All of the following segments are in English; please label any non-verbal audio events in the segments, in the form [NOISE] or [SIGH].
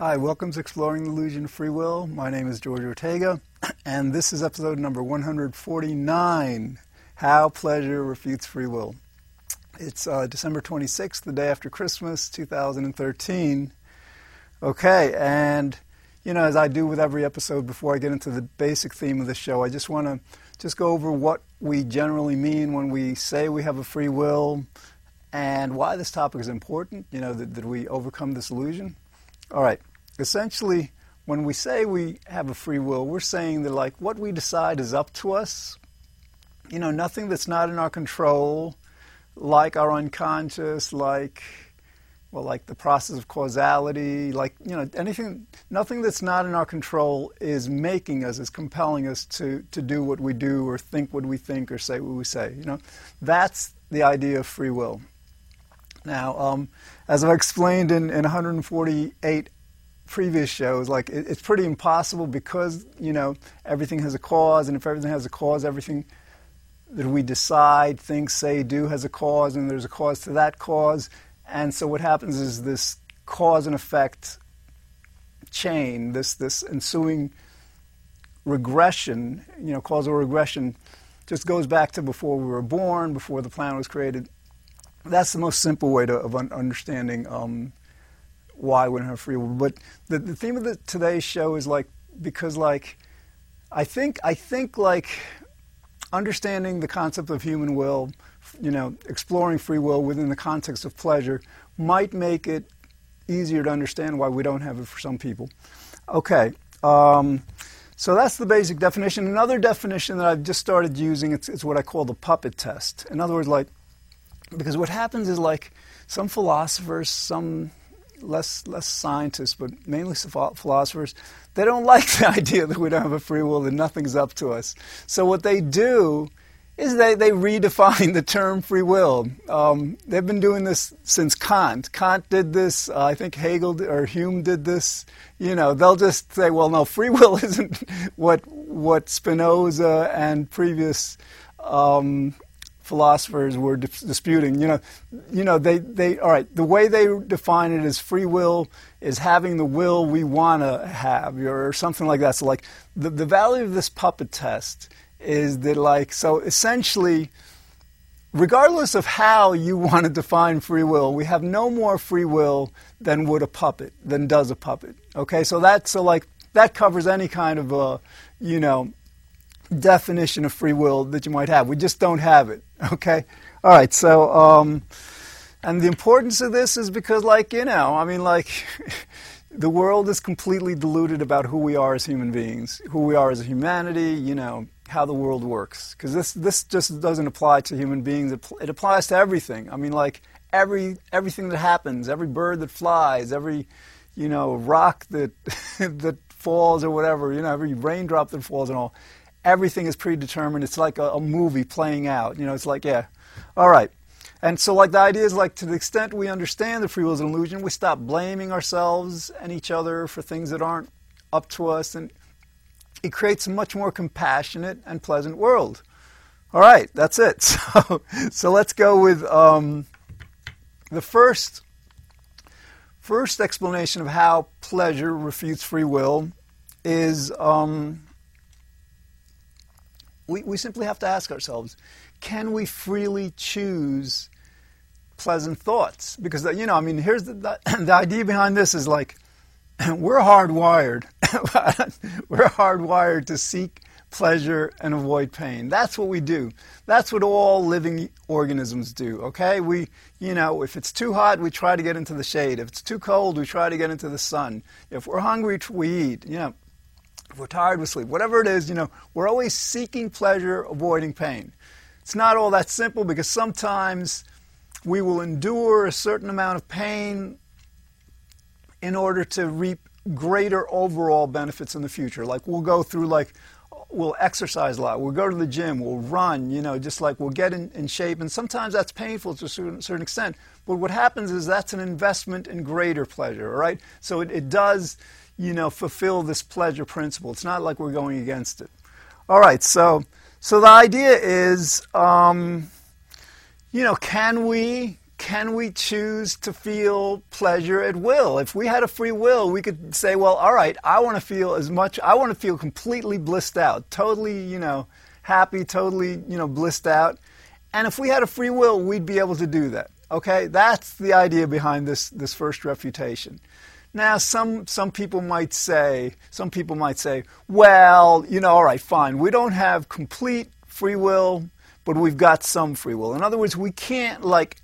Hi, welcome to Exploring the Illusion of Free Will. My name is George Ortega, [CLEARS THROAT] and this is episode number 149 How Pleasure Refutes Free Will. It's uh, December 26th, the day after Christmas, 2013. Okay, and you know, as I do with every episode before I get into the basic theme of the show, I just want to just go over what we generally mean when we say we have a free will and why this topic is important, you know, that, that we overcome this illusion. All right, essentially, when we say we have a free will, we're saying that, like, what we decide is up to us. You know, nothing that's not in our control, like our unconscious, like, well, like the process of causality, like, you know, anything, nothing that's not in our control is making us, is compelling us to, to do what we do or think what we think or say what we say. You know, that's the idea of free will. Now, um, as I've explained in, in 148 previous shows, like it, it's pretty impossible because you know everything has a cause, and if everything has a cause, everything that we decide, think, say, do has a cause, and there's a cause to that cause, and so what happens is this cause and effect chain, this this ensuing regression, you know, causal regression, just goes back to before we were born, before the planet was created. That's the most simple way to, of un- understanding um, why we don't have free will. But the, the theme of the, today's show is like because like I think I think like understanding the concept of human will, you know, exploring free will within the context of pleasure might make it easier to understand why we don't have it for some people. Okay. Um, so that's the basic definition. Another definition that I've just started using, it's, it's what I call the puppet test. In other words, like because what happens is like some philosophers, some less less scientists, but mainly philosophers, they don't like [LAUGHS] the idea that we don't have a free will, and nothing's up to us. So what they do is they, they redefine [LAUGHS] the term free will. Um, they've been doing this since Kant. Kant did this. Uh, I think Hegel did, or Hume did this. You know, they'll just say, well, no, free [LAUGHS] will isn't what what Spinoza and previous um, philosophers were disputing. You know, you know, they, they, all right, the way they define it is free will is having the will we want to have, or something like that. So, like, the, the value of this puppet test is that, like, so essentially, regardless of how you [LAUGHS] want to define free will, we have no more free will than would a puppet, than does a puppet. Okay, so that, so like, that covers any kind of, a, you know, definition of free will that you might have. We just don't have it. Okay? All right, so, um, and the importance of this is because, like, you know, I mean, like, [LAUGHS] the world is completely deluded about who we are as human beings, who we are as a humanity, you know, how the world works. Because this, this just doesn't apply to human beings, it, it applies to everything. I mean, like, every, everything that happens, every bird that flies, every, you know, rock that, [LAUGHS] that falls or whatever, you know, every raindrop that falls and all everything is predetermined. It's like a, a, movie playing out. You know, it's like, yeah, all right. And so, like, the idea is like, to the extent we understand the free will is an illusion, we stop blaming ourselves and each other for things that aren't up to us, and it creates a much more compassionate and pleasant world. All right, that's it. [LAUGHS] So, so let's go with um, the first first explanation of how pleasure refutes free will is. Um, we, we simply have to ask ourselves can we freely choose pleasant thoughts? Because, you know, I mean, here's the, the, [CLEARS THROAT] the idea behind this is like [CLEARS THROAT] we're hardwired. [LAUGHS] we're hardwired to seek pleasure and avoid pain. That's what we do. That's what all living organisms do, okay? We, you know, if it's too hot, we try to get into the shade. If it's too cold, we try to get into the sun. If we're hungry, we eat. You know, we're tired, we sleep. Whatever it is, you know, we're always seeking pleasure, avoiding pain. It's not all that simple because sometimes we will endure a certain amount of pain in order to reap greater overall benefits in the future. Like we'll go through like we'll exercise a lot, we'll go to the gym, we'll run, you know, just like we'll get in, in shape. And sometimes that's painful to a certain, certain, extent. But what happens is that's an investment in greater pleasure, all right? So it, it does you know, fulfill this pleasure principle. It's not like we're going against it. All right, so so the idea is, um, you know, can we can we choose to feel pleasure at will? If we had a free will, we could say, well, all right, I want to feel as much, I want to feel completely blissed out, totally, you know, happy, totally, you know, blissed out. And if we had a free will, we'd be able to do that. Okay? That's the idea behind this, this first refutation. Now, some, some people might say, some people might say, well, you know, all right, fine, we don't have complete free will, but we've got some free will. In other words, we can't like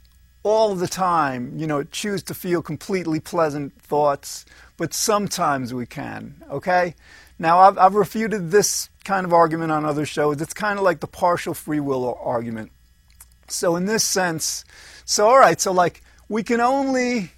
all the time, you know, choose to feel completely pleasant thoughts, but sometimes we can, okay? Now, I've, I've refuted this kind of argument on other shows. It's kind of like the partial free will argument. So, in this sense, so all right, so like we can only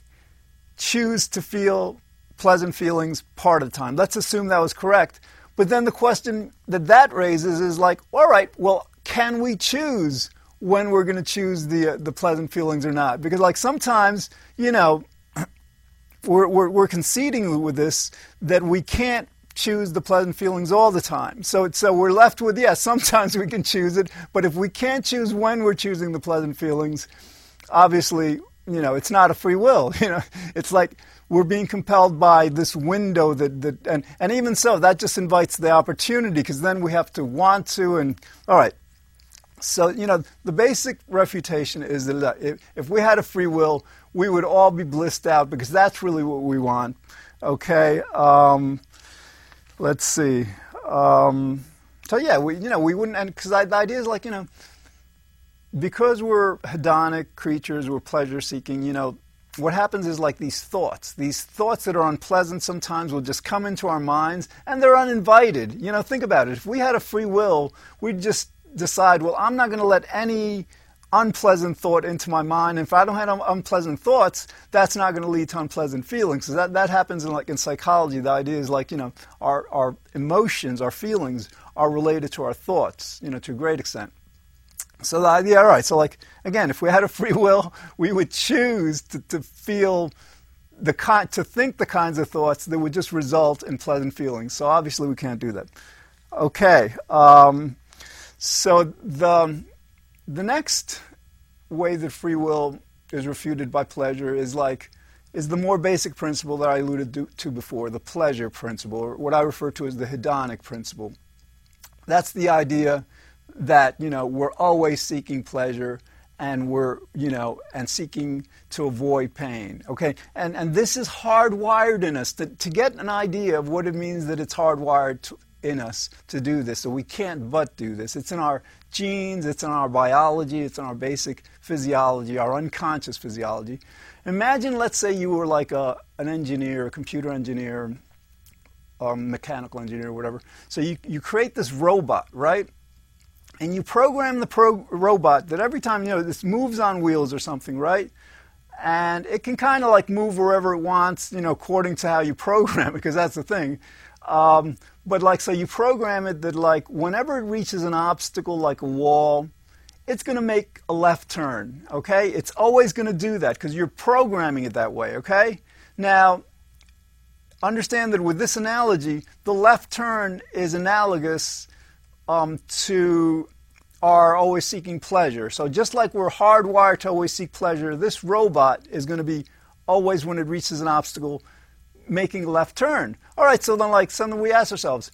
choose to feel pleasant feelings part of the time. Let's assume that was correct. But then the question that that raises is like, all right, well, can we choose when we're going to choose the uh, the pleasant feelings or not. Because like sometimes, you know, [CLEARS THROAT] we're, we're, we're conceding with this that we can't choose the pleasant feelings all the time. So so we're left with yes, yeah, [LAUGHS] sometimes we can choose it, but if we can't choose when we're choosing the pleasant feelings, obviously, you know, it's not a free will. [LAUGHS] You know, it's like we're being compelled by this window that, that and, and even so that just invites the opportunity because then we have to want to and all right so, you know, the basic refutation is that if, if we had a free will, we would all be blissed out because that's really what we want. Okay? Um, let's see. Um, so, yeah, we, you know, we wouldn't, and because the idea is like, you know, because we're hedonic creatures, we're pleasure seeking, you know, what happens is like these thoughts, these thoughts that are unpleasant sometimes will just come into our minds and they're uninvited. You know, think about it. If we had a free will, we'd just decide, well, I'm not going to let any unpleasant thought into my mind. And if I don't have unpleasant thoughts, that's not going to lead to unpleasant feelings. So that, that happens in like in psychology. The idea is like, you know, our, our emotions, our feelings are related to our thoughts, you know, to a great extent. So the idea, all right, so like, again, if we had a free will, we would choose to, to feel the kind, to think the kinds of thoughts that would just result in pleasant feelings. So obviously we can't do that. Okay. Um, so the, the next way that free will is refuted by pleasure is like is the more basic principle that I alluded to before, the pleasure principle, or what I refer to as the hedonic principle. That's the idea that you know we're always seeking pleasure and we're you know and seeking to avoid pain okay and and this is hardwired in us to, to get an idea of what it means that it's hardwired to, in us to do this, so we can't but do this. It's in our genes, it's in our biology, it's in our basic physiology, our unconscious physiology. Imagine, let's say, you were like a, an engineer, a computer engineer, or mechanical engineer, or whatever. So you, you create this robot, right? And you program the pro- robot that every time, you know, this moves on wheels or something, right? And it can kind of like move wherever it wants, you know, according to how you program it, [LAUGHS] because that's the thing. Um, but like, so you program it that like whenever it reaches an obstacle like a wall, it's going to make a left turn, okay? It's always going to do that because you're programming it that way, okay? Now, understand that with this analogy, the left turn is analogous um, to our always seeking pleasure. So just like we're hardwired to always seek pleasure, this robot is going to be always, when it reaches an obstacle, making a left turn. All right, so then like something we ask ourselves,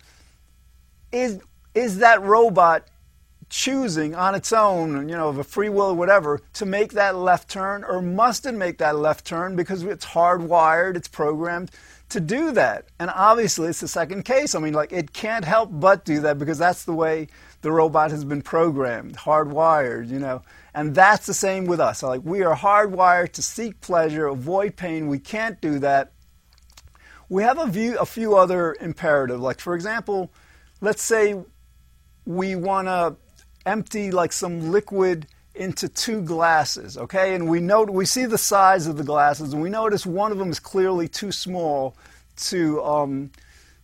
is is that robot choosing on its own, you know, of a free will or whatever, to make that left turn, or must it make that left turn because it's hardwired, it's programmed to do that? And obviously, it's the second case. I mean, like, it can't help but do that because that's the way the robot has been programmed, hardwired, you know. And that's the same with us. Like, we are hardwired to seek pleasure, avoid pain. We can't do that. We have a, view, a few other imperatives. Like, for example, let's say we want to empty like some liquid into two glasses, okay? And we note we see the size of the glasses, and we notice one of them is clearly too small to um,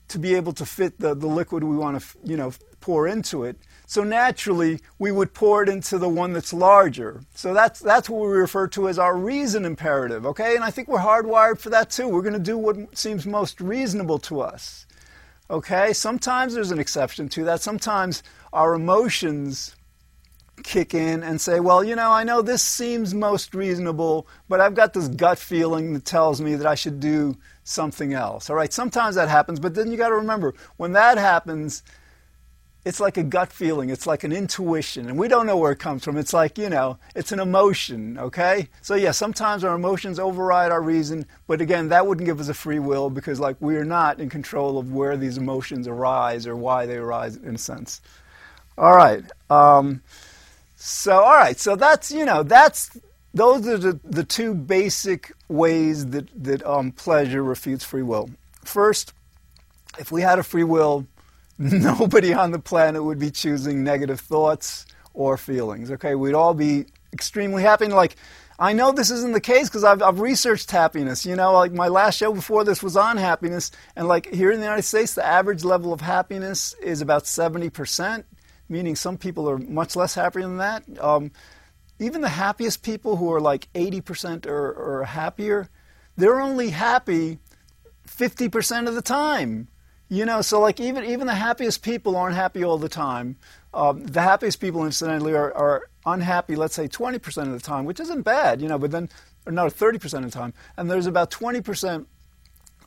to be able to fit the, the liquid we want to you know pour into it. So naturally, we would pour it into the one that's larger. So that's, that's what we refer to as our reason imperative, okay? And I think we're hardwired for that too. We're going to do what seems most reasonable to us, okay? Sometimes there's an exception to that. Sometimes our emotions kick in and say, well, you know, I know this seems most reasonable, but I've got this gut feeling that tells me that I should do something else. All right, sometimes that happens, but then you got to remember when that happens, it's like a gut feeling, it's like an intuition, and we don't know where it comes from. It's like, you know, it's an emotion, okay? So, yeah, sometimes our emotions override our reason, but again, that wouldn't give us a free will because, like, we are not in control of where these emotions arise or why they arise, in a sense. All right. Um, so, all right, so that's, you know, that's, those are the, the two basic ways that, that um, pleasure refutes free will. First, if we had a free will, [LAUGHS] nobody on the planet would be choosing negative thoughts or feelings. Okay, we'd all be extremely happy. And like, I know this isn't the case because I've, I've researched happiness. You know, like my last show before this was on happiness, and like here in the United States, the average level of happiness is about seventy percent, meaning some people are much less happy than that. Um, even the happiest people who are like eighty percent or, or happier, they're only happy fifty percent of the time. You know, so like even even the happiest people aren't happy all the time. Um, the happiest people, incidentally, are, are unhappy. Let's say 20% of the time, which isn't bad, you know. But then, or no, 30% of the time, and there's about 20%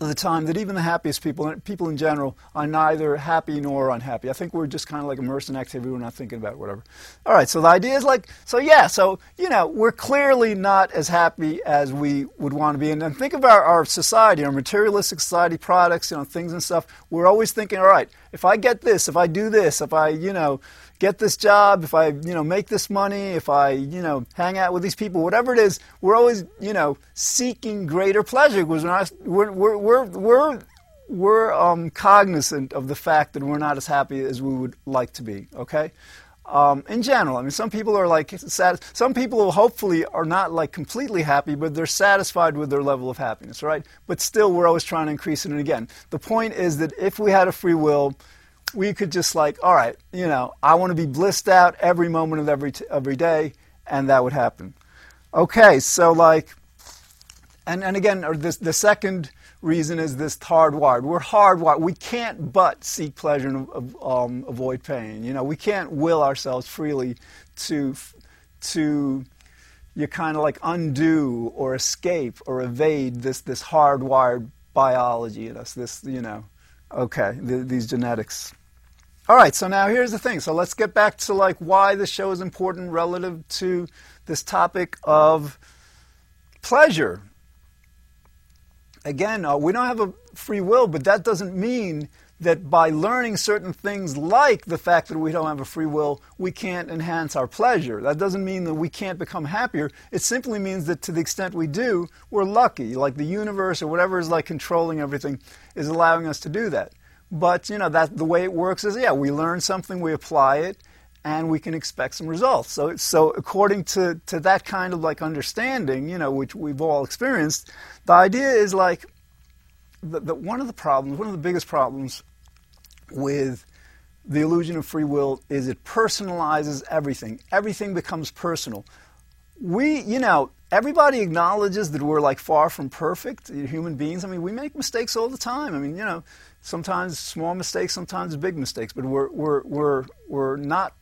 of the time that even the happiest people, people in general, are neither happy nor unhappy. I think we're just kind of like immersed in activity. We're not thinking about whatever. All right, so the idea is like, so yeah, so, you know, we're clearly not as happy as we would want to be. And then think of our, our society, our materialistic society, products, you know, things and stuff. We're always thinking, all right, if I get this, if I do this, if I, you know, get this job, if I, you know, make this money, if I, you know, hang out with these people, whatever it is, we're always, you know, seeking greater pleasure because we're not, we're, we're, we're, we're, we're um, cognizant of the fact that we're not as happy as we would like to be, okay? Um, in general, I mean, some people are like, sad, some people hopefully are not like completely happy, but they're satisfied with their level of happiness, right? But still, we're always trying to increase it. And again, the point is that if we had a free will, we could just like, all right, you know, I want to be blissed out every moment of every t- every day, and that would happen. Okay, so like, and and again, or this the second reason is this hardwired. We're hardwired. We can't but seek pleasure and um, avoid pain. You know, we can't will ourselves freely to to you kind of like undo or escape or evade this this hardwired biology in us. This you know, okay, these genetics. All right, so now here's the thing. So let's get back to like why the show is important relative to this topic of pleasure. Again, uh, we don't have a free will, but that doesn't mean that by learning certain things like the fact that we don't have a free will, we can't enhance our pleasure. That doesn't mean that we can't become happier. It simply means that to the extent we do, we're lucky. Like the universe or whatever is like controlling everything is allowing us to do that. But you know that the way it works is yeah, we learn something, we apply it, and we can expect some results. So so according to, to that kind of like understanding, you know, which we've all experienced, the idea is like that one of the problems, one of the biggest problems with the illusion of free will is it personalizes everything. Everything becomes personal. We, you know, everybody acknowledges that we're like far from perfect human beings. I mean, we make mistakes all the time. I mean, you know, sometimes small mistakes, sometimes big mistakes, but we're, we're, we're, we're not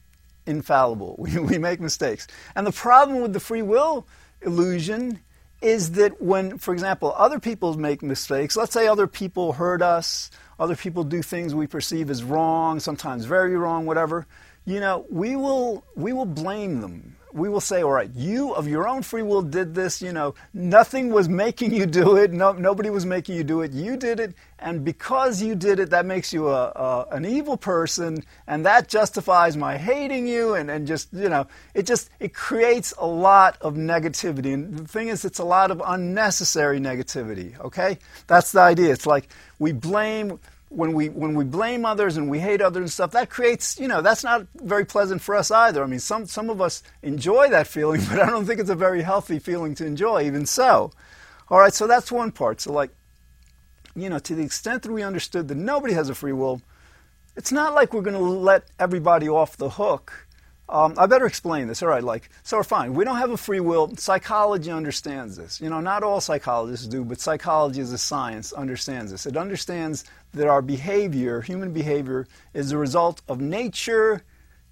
infallible. [LAUGHS] We, we make mistakes. And the problem with the free will illusion is that when, for example, other people make mistakes, let's say other people hurt us, other people do things we perceive as wrong, sometimes very wrong, whatever, you know, we will, we will blame them we will say, all right, you of your own free will did this. You know, nothing was making you do it. No, nobody was making you do it. You did it, and because you did it, that makes you a, a, an evil person, and that justifies my hating you. And, and just you know, it just it creates a lot of negativity. And the thing is, it's a lot of unnecessary negativity. Okay, that's the idea. It's like we blame when we when we blame others and we hate others and stuff, that creates you know that's not very pleasant for us either. I mean, some some of us enjoy that feeling, [LAUGHS] but I don't think it's a very healthy feeling to enjoy. Even so, all right. So that's one part. So like, you know, to the extent that we understood that nobody has a free will, it's not like we're going to let everybody off the hook um, I better explain this. All right, like, so fine. We don't have a free will. Psychology understands this. You know, not all psychologists do, but psychology as a science understands this. It understands that our behavior, human behavior, is a result of nature,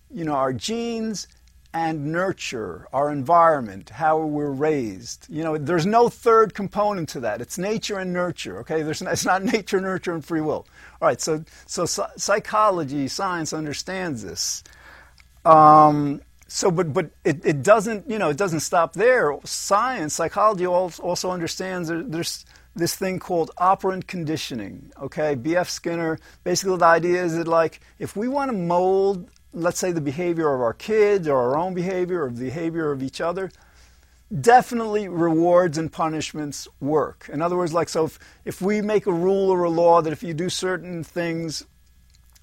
you know, our genes, and nurture, our environment, how we're raised. You know, there's no third component to that. It's nature and nurture. Okay, there's it's not nature, nurture, and free will. All right, so so psychology, science understands this. Um, so, but but it, it doesn't you know it doesn't stop there. Science, psychology also understands there's this thing called operant conditioning. Okay, B.F. Skinner. Basically, the idea is that like if we want to mold let's say, the behavior of our kids or our own behavior or the behavior of each other, definitely rewards and punishments work. In other words, like, so if, if we make a rule or a law that if you do certain things,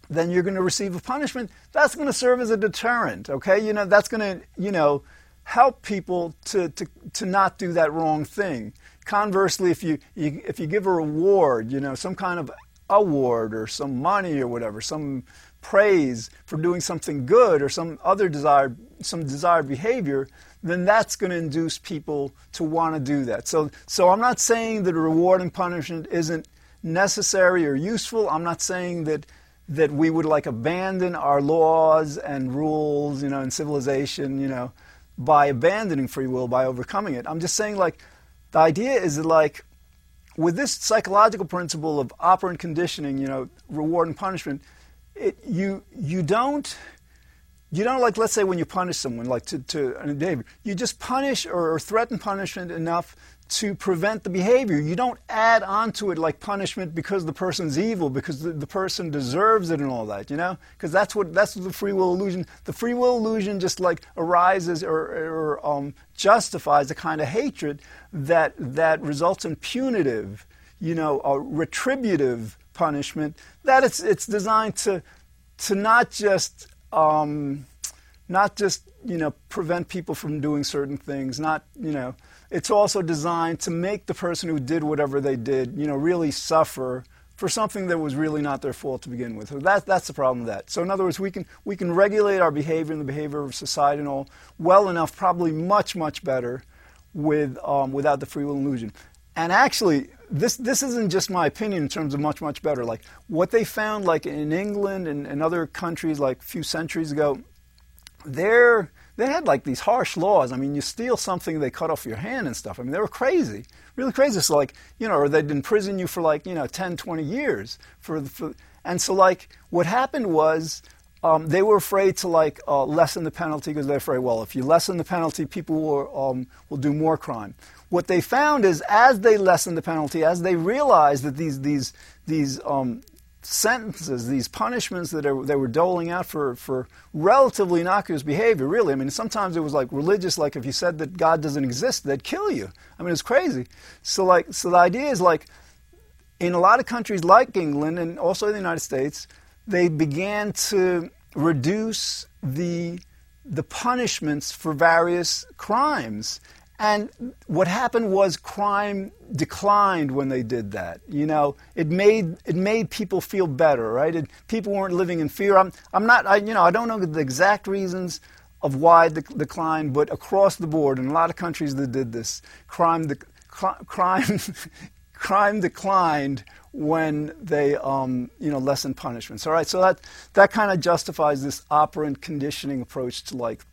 then you're going to receive a punishment, that's going to serve as a deterrent, okay? You know, that's going to, you know, help people to, to, to not do that wrong thing. Conversely, if you, you, if you give a reward, you know, some kind of award or some money or whatever, some praise for doing something good or some other desired some desired behavior, then that's going to induce people to want to do that. So so I'm not saying that a reward and punishment isn't necessary or useful. I'm not saying that that we would like abandon our laws and rules, you know, and civilization, you know, by abandoning free will, by overcoming it. I'm just saying like the idea is that like with this psychological principle of operant conditioning, you know, reward and punishment, it, you you don't you don't like let's say when you punish someone like to, to an behavior you just punish or, or, threaten punishment enough to prevent the behavior. You don't add onto it like punishment because the person's evil because the, the person deserves it and all that you know? Because that's what that's the free will illusion. The free will illusion just like arises or, or um, justifies the kind of hatred that that results in punitive you know retributive punishment, that it's, it's designed to, to not just, um, not just, you know, prevent people from doing certain things, not, you know, it's also designed to make the person who did whatever they did, you know, really suffer for something that was really not their fault to begin with. So that, that's the problem with that. So in other words, we can, we can regulate our behavior and the behavior of society and all well enough, probably much, much better with, um, without the free will illusion. And actually, this this isn't just my opinion in terms of much much better. Like what they found, like in England and, and other countries, like a few centuries ago, they they had like these harsh laws. I mean, you steal something, they cut off your hand and stuff. I mean, they were crazy, really crazy. So like you know, or they'd imprison you for like you know 10, 20 years for, for and so like what happened was. Um, they were afraid to like uh, lessen the penalty because they're afraid. Well, if you lessen the penalty, people will um, will do more crime what they found is as they lessened the penalty, as they realized that these, these, these um, sentences, these punishments that they were doling out for, for relatively innocuous behavior, really. I mean, sometimes it was like religious, like if you said that God doesn't exist, they'd kill you. I mean, it's crazy. So, like, so the idea is like, in a lot of countries like England and also the United States, they began to reduce the the punishments for various crimes. And what happened was crime declined when they did that. You know, it made it made people feel better, right? It, people weren't living in fear. I'm I'm not. I, you know, I don't know the exact reasons of why the decline, but across the board, in a lot of countries that did this, crime de, crime [LAUGHS] crime declined when they um, you know lessened punishments. All right, so that that kind of justifies this operant conditioning approach to like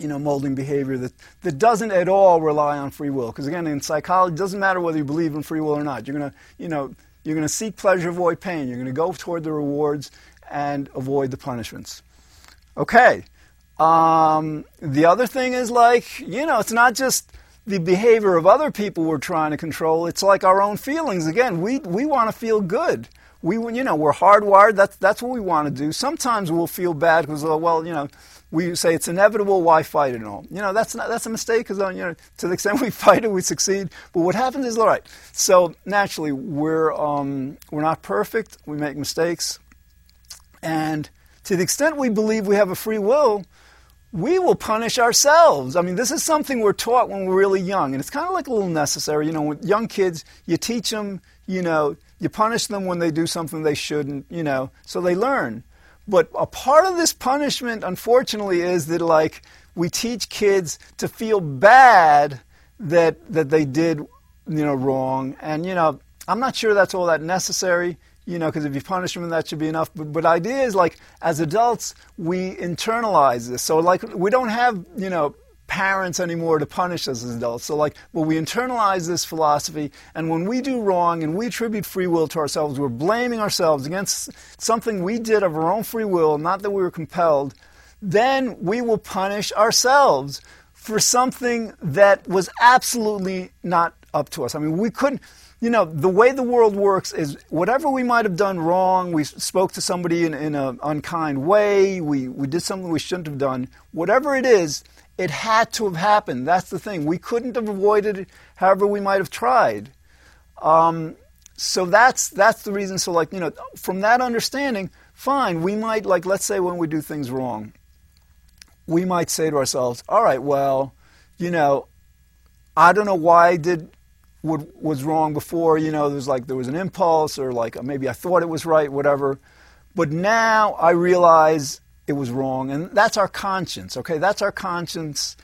you know, molding behavior that, that doesn't at all rely on free will. Because again, in psychology, it doesn't matter whether you believe in free will or not. You're going to, you know, you're going to seek pleasure, avoid pain. You're going to go toward the rewards and avoid the punishments. Okay. Um, the other thing is like, you know, it's not just the behavior of other people we're trying to control. It's like our own feelings. Again, we, we want to feel good. We, you know, we're hardwired. That's, that's what we want to do. Sometimes we'll feel bad because, oh, well, you know, we say it's inevitable, why fight it all? You know, that's, not, that's a mistake because, you know, to the extent [LAUGHS] we fight it, we succeed. But what happens is, all right, so naturally, we're, um, we're not perfect, we make mistakes. And to the extent we believe we have a free will, we will punish ourselves. I mean, this is something we're taught when we're really young, and it's kind of like a little necessary. You know, with young kids, you teach them, you know, you punish them when they do something they shouldn't, you know, so they learn. But a part of this punishment, unfortunately, is that like we teach kids to feel bad that that they did you know wrong, and you know I'm not sure that's all that necessary. you know, because if you punish them, that should be enough. But, but idea is like, as adults, we internalize this. So like, we don't have, you know, parents anymore to punish us as adults. So like, well, we internalize this philosophy, and when we do wrong and we attribute free will to ourselves, we're blaming ourselves against something we did of our own free will, not that we were compelled. Then we will punish ourselves for something that was absolutely not up to us. I mean, we couldn't you know, the way the world works is whatever we might have done wrong, we spoke to somebody in, in an unkind way, we, we did something we shouldn't have done, whatever it is, it had to have happened. That's the thing. We couldn't have avoided it however we might have tried. Um, so that's, that's the reason. So, like, you know, from that understanding, fine, we might, like, let's say when we do things wrong, we might say to ourselves, all right, well, you know, I don't know why I did what was wrong before. You know, there's like there was an impulse, or like maybe I thought it was right, whatever. But now I realize it was wrong, and that's our conscience. Okay, that's our conscience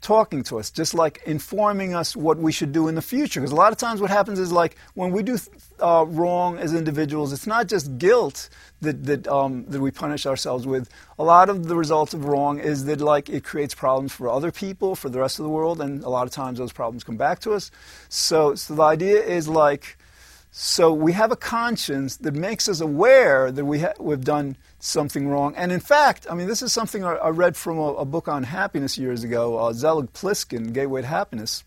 talking to us, just like informing us what we should do in the future. Because a lot of times, what happens is like when we do uh, wrong as individuals, it's not just guilt that that um, that we punish ourselves with. A lot of the results of wrong is that like it creates problems for other people, for the rest of the world, and a lot of times those problems come back to us. So, so the idea is like. So we have a conscience that makes us aware that we ha- we've done something wrong. And in fact, I mean, this is something I, I read from a, a, book on happiness years ago, uh, Zelig Pliskin, Gateway to Happiness.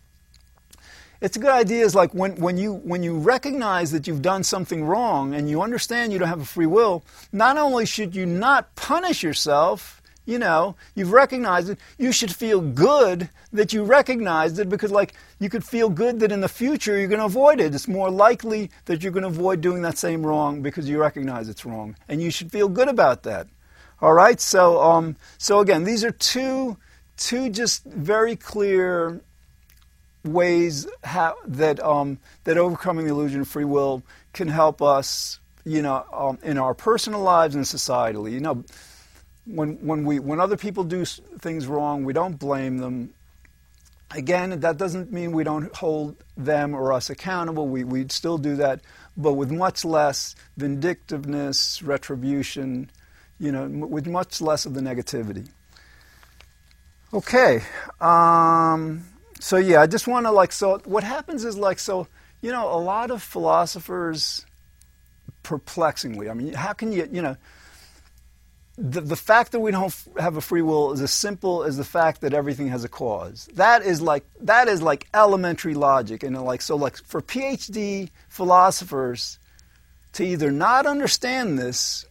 It's a good idea is like when, when, you, when you recognize that you've done something wrong and you understand you don't have a free will, not only should you not punish yourself, you know, you've recognized it, you should feel good that you recognized it because, like, you could feel good that in the future you're going to avoid it. It's more likely that you're going to avoid doing that same wrong because you recognize it's wrong. And you should feel good about that. All right? So, um, so again, these are two, two just very clear ways how, that, um, that overcoming the illusion of free will can help us, you know, um, in our personal lives and societally. You know, when, when, we, when other people do things wrong, we don't blame them. Again, that doesn't mean we don't hold them or us accountable. We, we'd still do that, but with much less vindictiveness, retribution, you know, with much less of the negativity. Okay. Um, so, yeah, I just want to, like, so what happens is, like, so, you know, a lot of philosophers, perplexingly, I mean, how can you, you know, the, the fact that we don't have a free will is as simple as the fact that everything has a cause. That is like that is like elementary logic, and like so like for PhD philosophers to either not understand this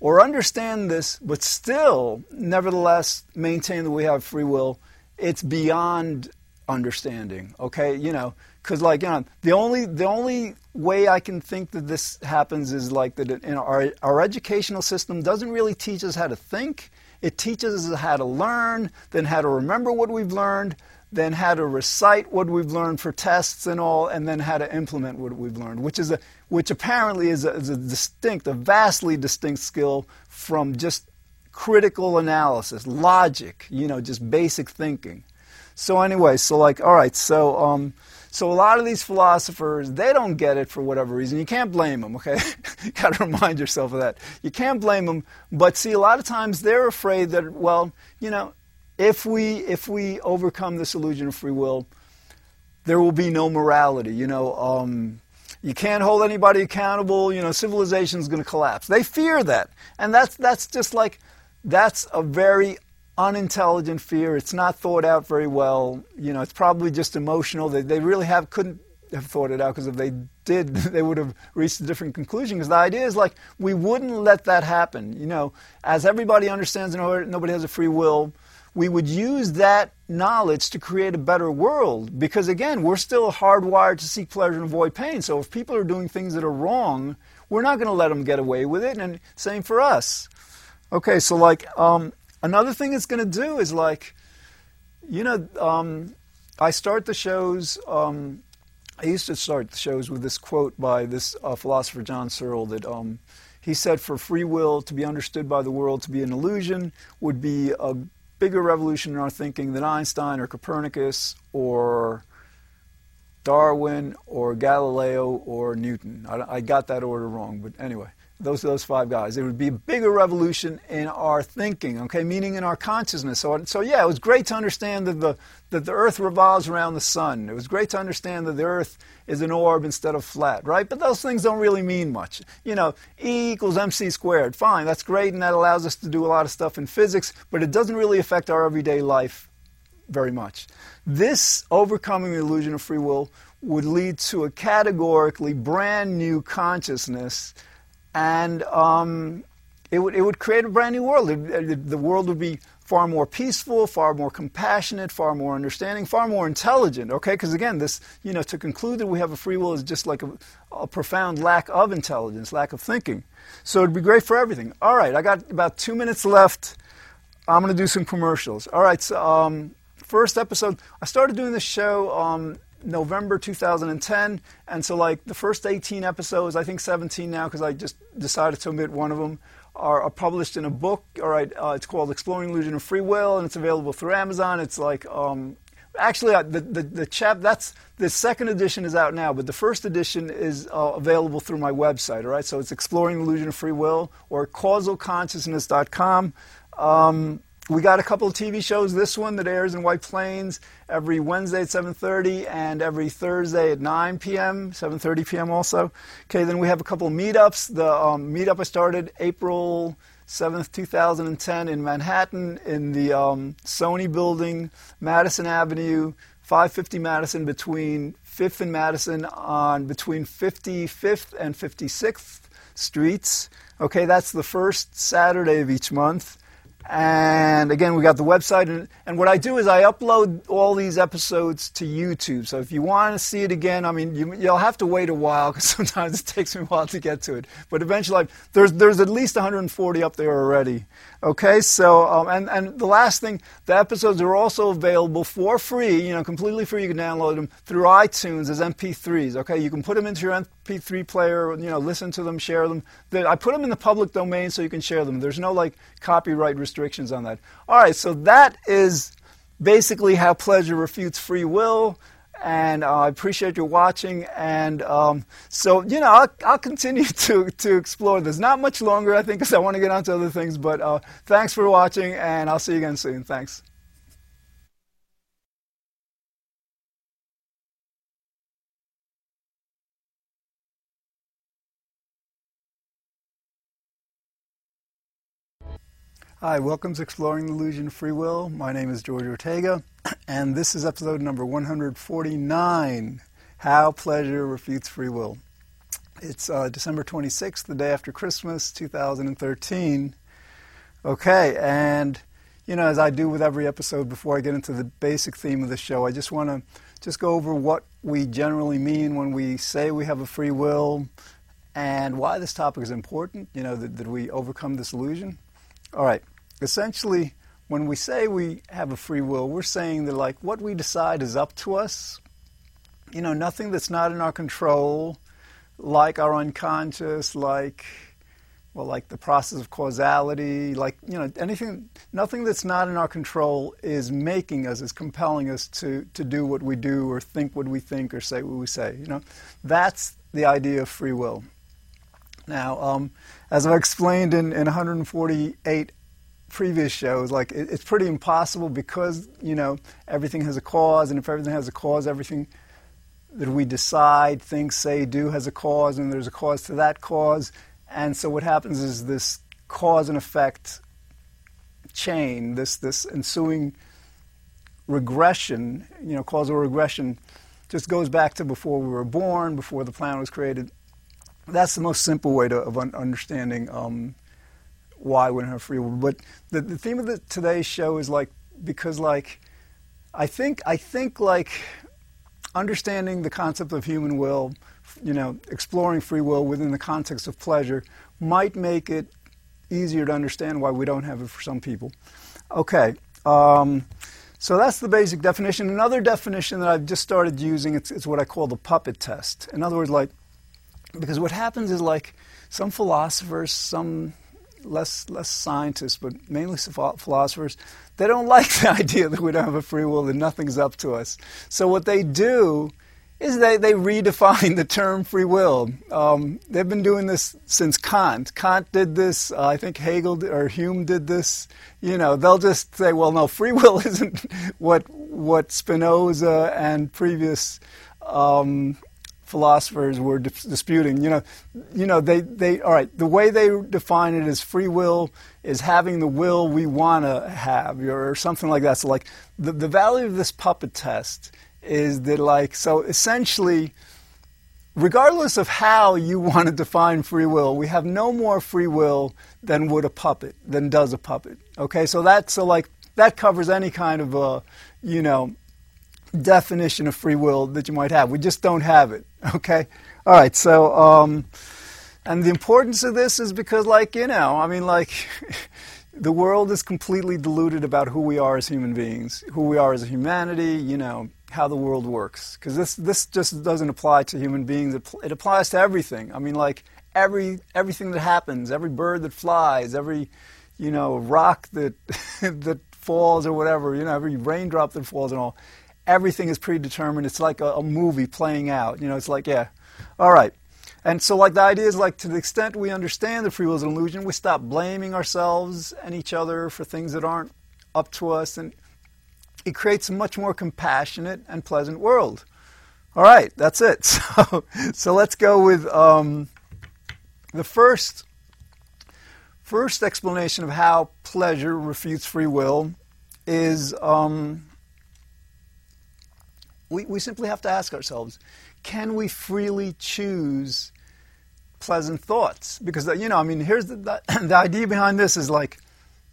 or understand this, but still nevertheless maintain that we have free will, it's beyond understanding. Okay, you know, because like you know, the only the only way I can think that this happens is like that in our our educational system doesn't really teach us how to think. It teaches us how to learn, then how to remember what we've learned, then how to recite what we've learned for tests and all, and then how to implement what we've learned, which is a which apparently is a, is a distinct, a vastly distinct skill from just critical analysis, logic, you know, just basic thinking. So anyway, so like, all right, so um, so a lot of these philosophers, they don't get it for whatever reason. You can't blame them, okay? [LAUGHS] you got to remind yourself of that. You can't blame them, but see, a lot of times they're afraid that, well, you know, if we if we overcome this illusion of free will, there will be no morality. You know, um, you can't hold anybody accountable. You know, civilization is going to collapse. They fear that, and that's that's just like that's a very unintelligent fear. It's not thought out very well. You know, it's probably just emotional. They, they really have couldn't have thought it out because if they did, [LAUGHS] they would have reached a different conclusion. Because the idea is like we wouldn't let that happen. You know, as everybody understands, nobody has a free will. We would use that knowledge to create a better world. Because again, we're still hardwired to seek pleasure and avoid pain. So if people are doing things that are wrong, we're not going to let them get away with it. And same for us. Okay, so like um, Another thing it's going to do is like, you know, um, I start the shows. Um, I used to start the shows with this quote by this uh, philosopher John Searle that um, he said, "For free will to be understood by the world to be an illusion would be a bigger revolution in our thinking than Einstein or Copernicus or Darwin or Galileo or Newton. I, I got that order wrong, but anyway those those five guys. It would be a bigger revolution in our thinking, okay, meaning in our consciousness. So, so yeah, it was great to understand that the that the Earth revolves around the sun. It was great to understand that the Earth is an orb instead of flat, right? But those things don't really mean much. You know, E equals mc squared. Fine, that's great, and that allows us to do a lot of stuff in physics, but it doesn't really affect our everyday life very much. This overcoming the illusion of free will would lead to a categorically brand new consciousness and um, it would it would create a brand new world. It, the world would be far more peaceful, far more compassionate, far more understanding, far more intelligent. Okay, because again, this you know to conclude that we have a free will is just like a, a, profound lack of intelligence, lack of thinking. So it'd be great for everything. All right, I got about two minutes left. I'm going to do some commercials. All right, so um, first episode. I started doing this show. Um, November 2010. And so, like, the first 18 episodes, I think 17 now, because I just decided to omit one of them, are, are published in a book. All right, uh, it's called Exploring Illusion of Free Will, and it's available through Amazon. It's like, um, actually, uh, the, the, the chap, that's, the second edition is out now, but the first edition is uh, available through my website. All right, so it's Exploring Illusion of Free Will or causalconsciousness.com. Um, we got a couple of TV shows. This one that airs in White Plains every Wednesday at 7:30 and every Thursday at 9 p.m. 7:30 p.m. also. Okay, then we have a couple of meetups. The um, meetup I started April 7th, 2010 in Manhattan in the um, Sony Building, Madison Avenue, 550 Madison between 5th and Madison on between 55th and 56th Streets. Okay, that's the first Saturday of each month. And again, we got the website. And, and, what I do is I upload all these episodes to YouTube. So if you want to see it again, I mean, you, will have to wait a while because [LAUGHS] sometimes it takes me a while to get to it. But eventually, there's, there's at least 140 up there already. Okay, so, um, and, and the last thing, the episodes are also available for free, you know, completely free. You can download them through iTunes as MP3s. Okay, you can put them into your MP3 player, you know, listen to them, share them. I put them in the public domain so you can share them. There's no like copyright restrictions on that. All right, so that is basically how pleasure refutes free will and uh, I appreciate your watching. And um, so, you know, I'll, I'll, continue [LAUGHS] to, to explore this. Not much longer, I think, because I want to get on to other things. But uh, thanks for watching, and I'll see you again soon. Thanks. Hi, welcome to Exploring the Illusion of Free Will. My name is George Ortega, and this is episode number 149 How Pleasure Refutes Free Will. It's uh, December 26th, the day after Christmas, 2013. Okay, and you know, as I do with every episode before I get into the basic theme of the show, I just want to just go over what we generally mean when we say we have a free will and why this topic is important, you know, that, that we overcome this illusion. All right. Essentially, when we say we have a free will, we're saying that like what we decide is up to us. You know, nothing that's not in our control, like our unconscious, like well, like the process of causality, like you know, anything, nothing that's not in our control is making us, is compelling us to to do what we do, or think what we think, or say what we say. You know, that's the idea of free will. Now, um, as I've explained in, in 148 previous shows, like it, it's pretty impossible because you know everything has a cause, and if everything has a cause, everything that we decide, think, say, do has a cause, and there's a cause to that cause, and so what happens is this cause and effect chain, this this ensuing regression, you know, causal regression, just goes back to before we were born, before the planet was created, that's the most simple way to, of un- understanding um, why don't have free will. But the, the theme of the, today's show is like because like I think I think like understanding the concept of human will, you know, exploring free will within the context of pleasure might make it easier to understand why we don't have it for some people. Okay. Um, so that's the basic definition. Another definition that I've just started using, it's, it's what I call the puppet test. In other words, like, because what happens is like some philosophers, some less less scientists, but mainly philosophers, they don't [LAUGHS] like the idea that we don't have a free will, that nothing's up to us. So what they do is they, they redefine the term free will. Um, they've been doing this since Kant. Kant did this. Uh, I think Hegel or Hume did this. You know, they'll just say, well, no, free will [LAUGHS] isn't what what Spinoza and previous um, philosophers were di- disputing. You know, you know, they, they all right. The way they define it is free will is having the will we want to have, or something like that. So, like the the value of this puppet test is that like so essentially regardless of how you [LAUGHS] want to define free will we have no more free will than would a puppet than does a puppet okay so that so like that covers any kind of a you know definition of free will that you might have we just don't have it okay all right so um and the importance of this is because like you know i mean like [LAUGHS] the world is completely deluded about who we are as human beings who we are as a humanity you know how the world works because this this just doesn't apply to human beings. It, it, applies to everything. I mean, like every everything that happens, every bird that flies, every you know rock that [LAUGHS] that falls or whatever, you know, every raindrop that falls and all. Everything is predetermined. It's like a, a movie playing out. You know, it's like yeah, all right. And so, like, the idea is like to the extent we understand the free will is an illusion, we stop blaming ourselves and each other for things that aren't up to us, and it creates a much more compassionate and pleasant world. All right, that's it. [LAUGHS] So, so let's go with um, the first first explanation of how pleasure refutes free will is um, we, we simply have to ask ourselves can we freely choose pleasant thoughts? Because, uh, you know, I mean, here's the, the, [CLEARS THROAT] the idea behind this is like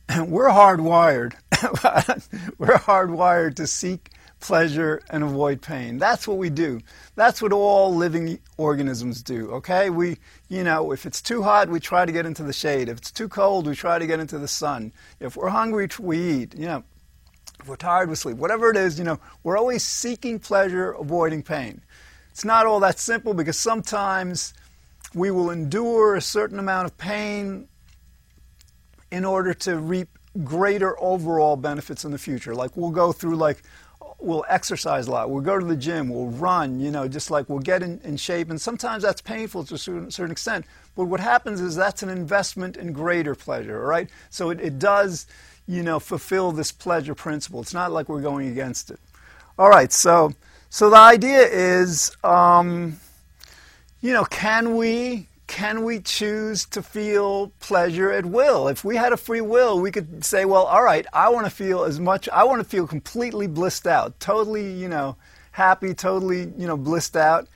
[CLEARS THROAT] we're hardwired. [LAUGHS] we're hardwired to seek pleasure and avoid pain. That's what we do. That's what all living organisms do. Okay? We, you know, if it's too hot, we try to get into the shade. If it's too cold, we try to get into the sun. If we're hungry, we eat. You know, if we're tired, we sleep. Whatever it is, you know, we're always seeking pleasure, avoiding pain. It's not all that simple because sometimes we will endure a certain amount of pain in order to reap greater overall benefits in the future. Like we'll go through like we'll exercise a lot. We'll go to the gym. We'll run. You know, just like we'll get in, in shape. And sometimes that's painful to a certain, certain, extent. But what happens is that's an investment in greater pleasure. Right. So it, it does, you know, fulfill this pleasure principle. It's not like we're going against it. All right. So so the idea is, um, you know, can we can we choose to feel pleasure at will? If we had a free will, we could say, well, all right, I want to feel as much, I want to feel completely blissed out, totally, you know, happy, totally, you know, blissed out.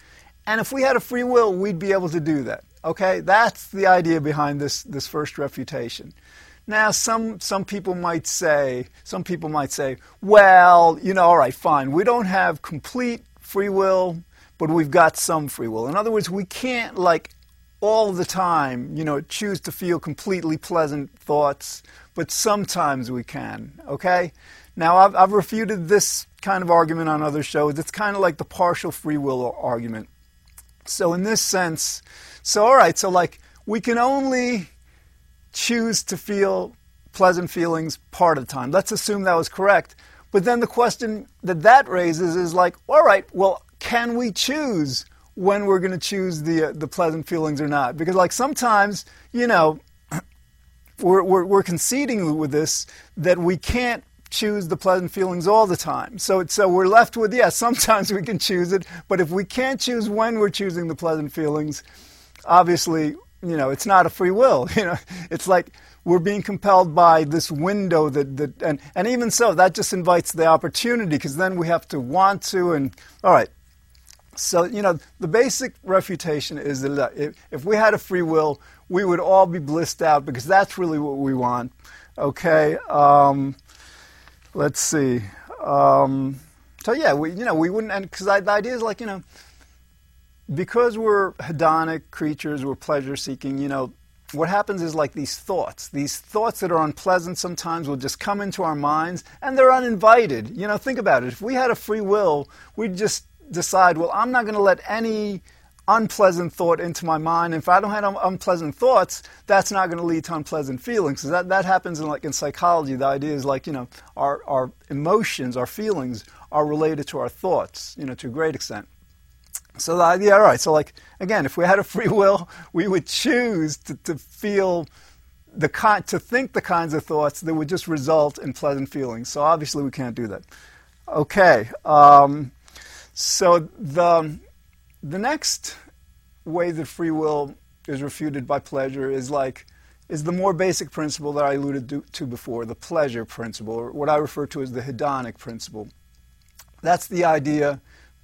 And if we had a free will, we'd be able to do that. Okay? That's the idea behind this, this first refutation. Now, some, some people might say, some people might say, well, you know, all right, fine. We don't have complete free will, but we've got some free will. In other words, we can't like all the time, you know, choose to feel completely pleasant thoughts, but sometimes we can, okay? Now, I've, I've refuted this kind of argument on other shows. It's kind of like the partial free will argument. So, in this sense, so all right, so like we can only choose to feel pleasant feelings part of the time. Let's assume that was correct. But then the question that that raises is like, all right, well, can we choose when we're going to choose the uh, the pleasant feelings or not. Because like sometimes, you know, [CLEARS THROAT] we're, we're, we're conceding with this that we can't choose the pleasant feelings all the time. So so we're left with yeah, [LAUGHS] sometimes we can choose it, but if we can't choose when we're choosing the pleasant feelings, obviously, you know, it's not a free will. [LAUGHS] You know, it's like we're being compelled by this window that, that and, and even so that just invites the opportunity because then we have to want to and all right so, you know, the basic refutation is that if, if we had a free will, we would all be blissed out because that's really what we want. Okay? Um, let's see. Um, so, yeah, we, you know, we wouldn't, and because the idea is like, you know, because we're hedonic creatures, we're pleasure seeking, you know, what happens is like these thoughts, these thoughts that are unpleasant sometimes will just come into our minds and they're uninvited. You know, think about it. If we had a free will, we'd just decide, well, I'm not going to let any unpleasant thought into my mind. If I don't have unpleasant thoughts, that's not going to lead to unpleasant feelings. So that, that happens in like in psychology. The idea is like, you know, our, our emotions, our feelings are related to our thoughts, you know, to a great extent. So the all right, so like, again, if we had a free [LAUGHS] will, we would choose to, to feel the kind, to think the kinds of thoughts that would just result in pleasant feelings. So obviously we can't do that. Okay, um, so the, the next way that free will is refuted by pleasure is like, is the more basic principle that I alluded to before, the pleasure principle, or what I refer to as the hedonic principle. That's the idea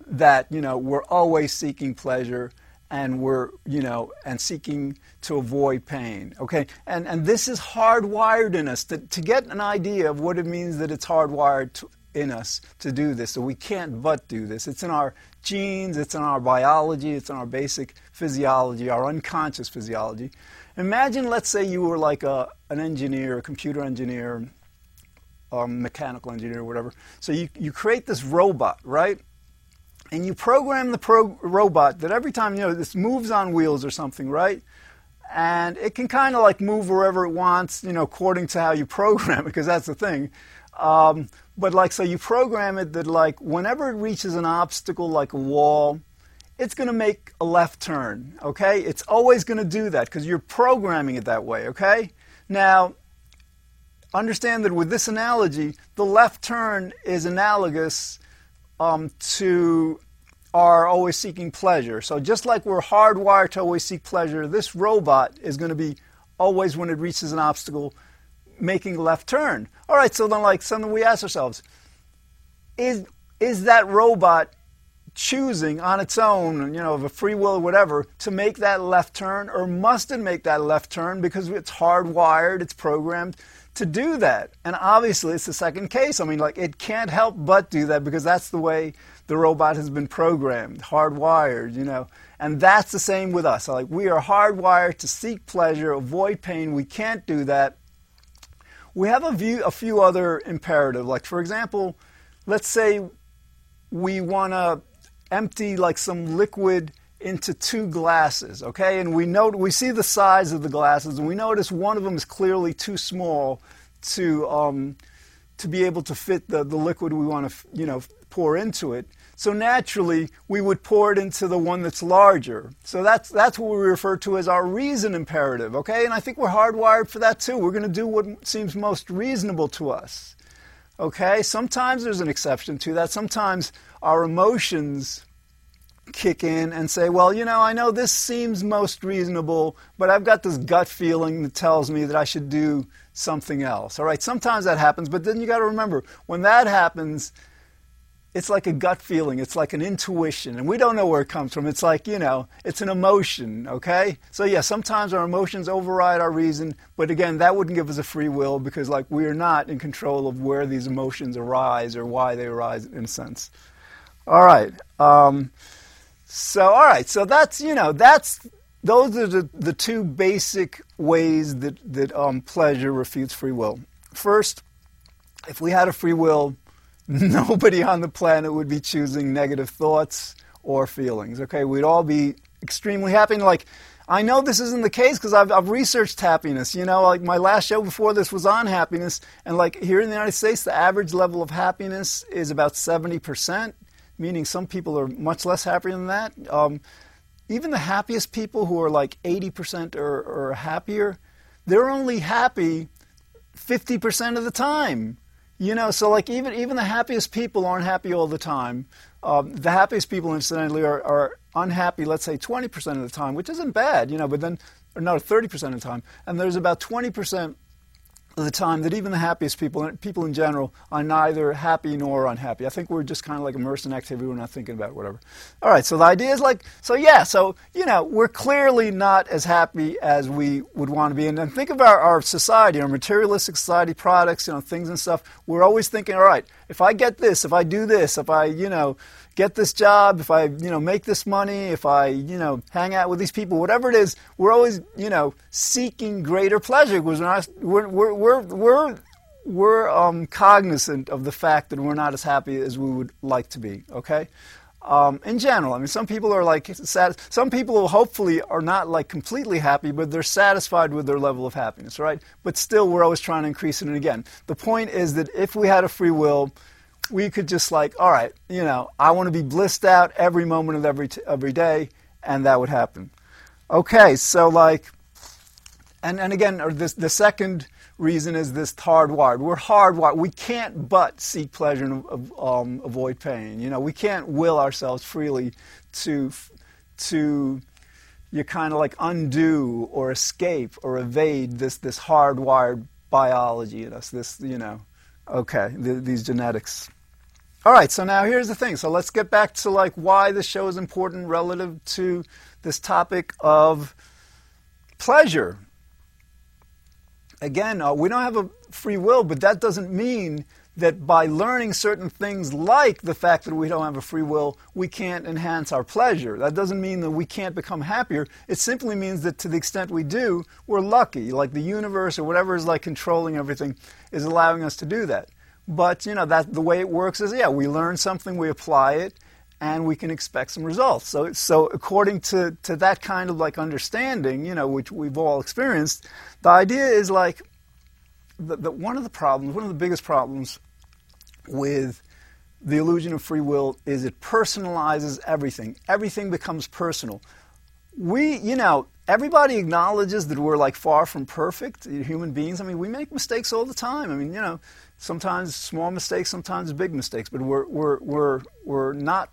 that you know we're always seeking pleasure and we're you know and seeking to avoid pain okay? And and this is hardwired in us. To, to get an idea of what it means that it's hardwired to, in us to do this so we can't but do this. It's in our genes it's in our biology it's in our basic physiology our unconscious physiology. Imagine let's say you were like a, an engineer a computer engineer or mechanical engineer whatever. So you, you create this robot right and you program the pro- robot that every time you know this moves on wheels or something, right? And it can kind of like move wherever it wants, you know, according to how you [LAUGHS] program it, because that's the thing. Um, but like, so you program it that like whenever it reaches an obstacle like a wall, it's going to make a left turn. Okay, it's always going to do that because you're programming it that way. Okay, now understand that with this analogy, the left turn is analogous um, to are always seeking pleasure. So just like we're hardwired to always seek pleasure, this robot is going to be always when it reaches an obstacle making a left turn. All right, so then like something we ask ourselves, is is that robot choosing on its own, you know, of a free will or whatever, to make that left turn, or must it make that left turn because it's hardwired, it's programmed to do that? And obviously, it's the second case. I mean, like, it can't help but do that because that's the way the robot has been programmed, hardwired, you know. And that's the same with us. Like, we are hardwired to seek pleasure, avoid pain. We can't do that. We have a, view, a few other imperatives. Like, for example, let's say we want to empty like some liquid into two glasses, okay? And we note we see the size of the glasses, and we notice one of them is clearly too small to um, to be able to fit the, the liquid we want to you know pour into it. So naturally, we would pour it into the one that's larger. So that's that's what we refer to as our reason imperative, okay? And I think we're hardwired for that too. We're going to do what seems most reasonable to us. Okay? Sometimes there's an exception to that. Sometimes our emotions kick in and say, well, you know, I know this seems most reasonable, but I've got this gut feeling that tells me that I should do something else. All right, sometimes that happens, but then you got to remember when that happens, it's like a gut feeling, it's like an intuition, and we don't know where it comes from. It's like, you know, it's an emotion, okay? So, yeah, sometimes our emotions override our reason, but again, that wouldn't give us a free will because, like, we are not in control of where these emotions arise or why they arise in a sense. All right. Um, so, all right. So that's you know that's those are the, the two basic ways that that um, pleasure refutes free will. First, if we had a free will, [LAUGHS] nobody on the planet would be choosing negative thoughts or feelings. Okay, we'd all be extremely happy. And like, I know this isn't the case because I've, I've researched happiness. You know, like my last show before this was on happiness, and like here in the United States, the average level of happiness is about seventy percent meaning some people are much less happy than that. Um, even the happiest people who are like 80% or, or happier, they're only happy 50% of the time. You know, so like even even the happiest people aren't happy all the time. Um, the happiest people, incidentally, are, are unhappy, let's say 20% of the time, which isn't bad, you know, but then, or no, 30% of the time. And there's about 20% the time that even the happiest people, people in general, are neither happy nor unhappy. I think we're just kind of like immersed in activity. We're not thinking about whatever. All right, so the idea is like, so yeah, so, you know, we're clearly not as happy as we would want to be. And then think of our, our society, our materialistic society products, you know, things and stuff. We're always thinking, all right, if I get this, if I do this, if I, you know, get this job, if I, you know, make this money, if I, you know, hang out with these people, whatever it is, we're always, you know, seeking greater pleasure because we're, not, we're, we're, we're, we're, we're um, cognizant of the fact that we're not as happy as we would like to be, okay? Um, in general, I mean, some people are like, sad, some people hopefully are not like completely happy, but they're satisfied with their level of happiness, right? But still, we're always trying to increase it. And again, the point is that if we had a free will, we could just like, all right, you know, I want to be blissed out every moment of every t- every day, and that would happen. Okay, so like, and and again, or this the second reason is this hardwired. We're hardwired. We can't but seek pleasure and um, avoid pain. You know, we can't will ourselves freely to to you kind of like undo or escape or evade this this hardwired biology in us. This you know, okay, the, these genetics. All right, so now here's the thing. So let's get back to like why this show is important relative to this topic of pleasure. Again, uh, we don't have a free will, but that doesn't mean that by learning certain things like the fact that we don't have a free will, we can't enhance our pleasure. That doesn't mean that we can't become happier. It simply means that to the extent we do, we're lucky. Like the universe or whatever is like controlling everything is allowing us to do that. But you know that the way it works is yeah, we learn something, we apply it, and we can expect some results. So so according to, to that kind of like understanding, you know, which we've all experienced, the idea is like that one of the problems, one of the biggest problems with the illusion of free will is it personalizes everything. Everything becomes personal. We, you know, everybody acknowledges that we're like far from perfect human beings. I mean, we make mistakes all the time. I mean, you know, sometimes small mistakes, sometimes big mistakes, but we're, we're, we're, we're not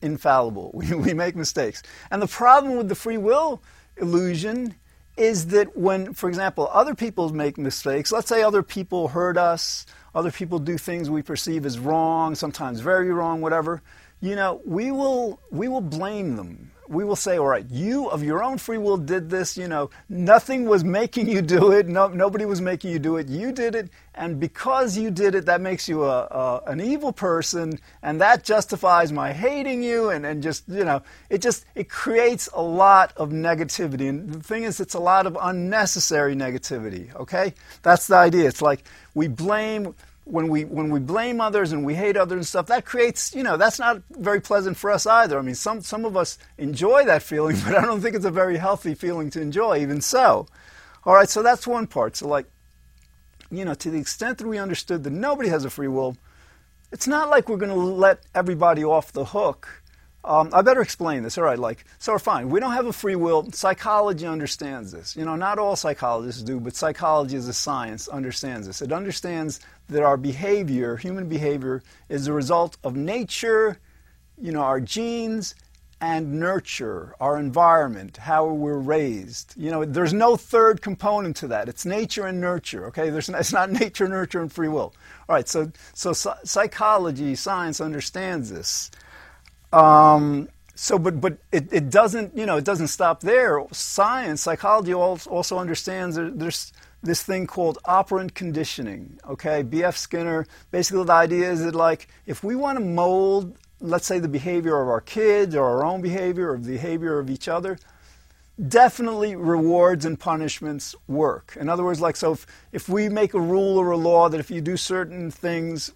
infallible. [LAUGHS] We, we make mistakes. And the problem with the free will illusion is that when, for example, other people make mistakes, let's say other people hurt us, other people do things we perceive as wrong, sometimes very wrong, whatever, you know, we will, we will blame them we will say, all right, you of your own free will did this. You know, nothing was making you do it. No, nobody was making you do it. You did it, and because you did it, that makes you a, a, an evil person, and that justifies my hating you. And, and just you know, it just it creates a lot of negativity. And the thing is, it's a lot of unnecessary negativity. Okay, that's the idea. It's like we blame when we when we blame others and we hate others and stuff, that creates you know that's not very pleasant for us either. I mean, some some of us enjoy that feeling, [LAUGHS] but I don't think it's a very healthy feeling to enjoy. Even so, all right. So that's one part. So like, you know, to the extent that we understood that nobody has a free will, it's not like we're going to let everybody off the hook um, I better explain this. All right, like, so we're fine. We don't have a free will. Psychology understands this. You know, not all psychologists do, but psychology as a science understands this. It understands that our behavior, human behavior, is a result of nature, you know, our genes, and nurture, our environment, how we're raised. You know, there's no third component to that. It's nature and nurture, okay? There's, [LAUGHS] it's not nature, nurture, and free will. All right, so, so psychology, science understands this. Um, so, but but it, it doesn't you know it doesn't stop there. Science, psychology also understands there's this thing called operant conditioning. Okay, B.F. Skinner. Basically, the idea is that like if we want to mold, let's say, the behavior of our kids or our own behavior or the behavior of each other, definitely rewards and punishments work. In other words, like so, if, if we make a rule or a law that if you do certain things,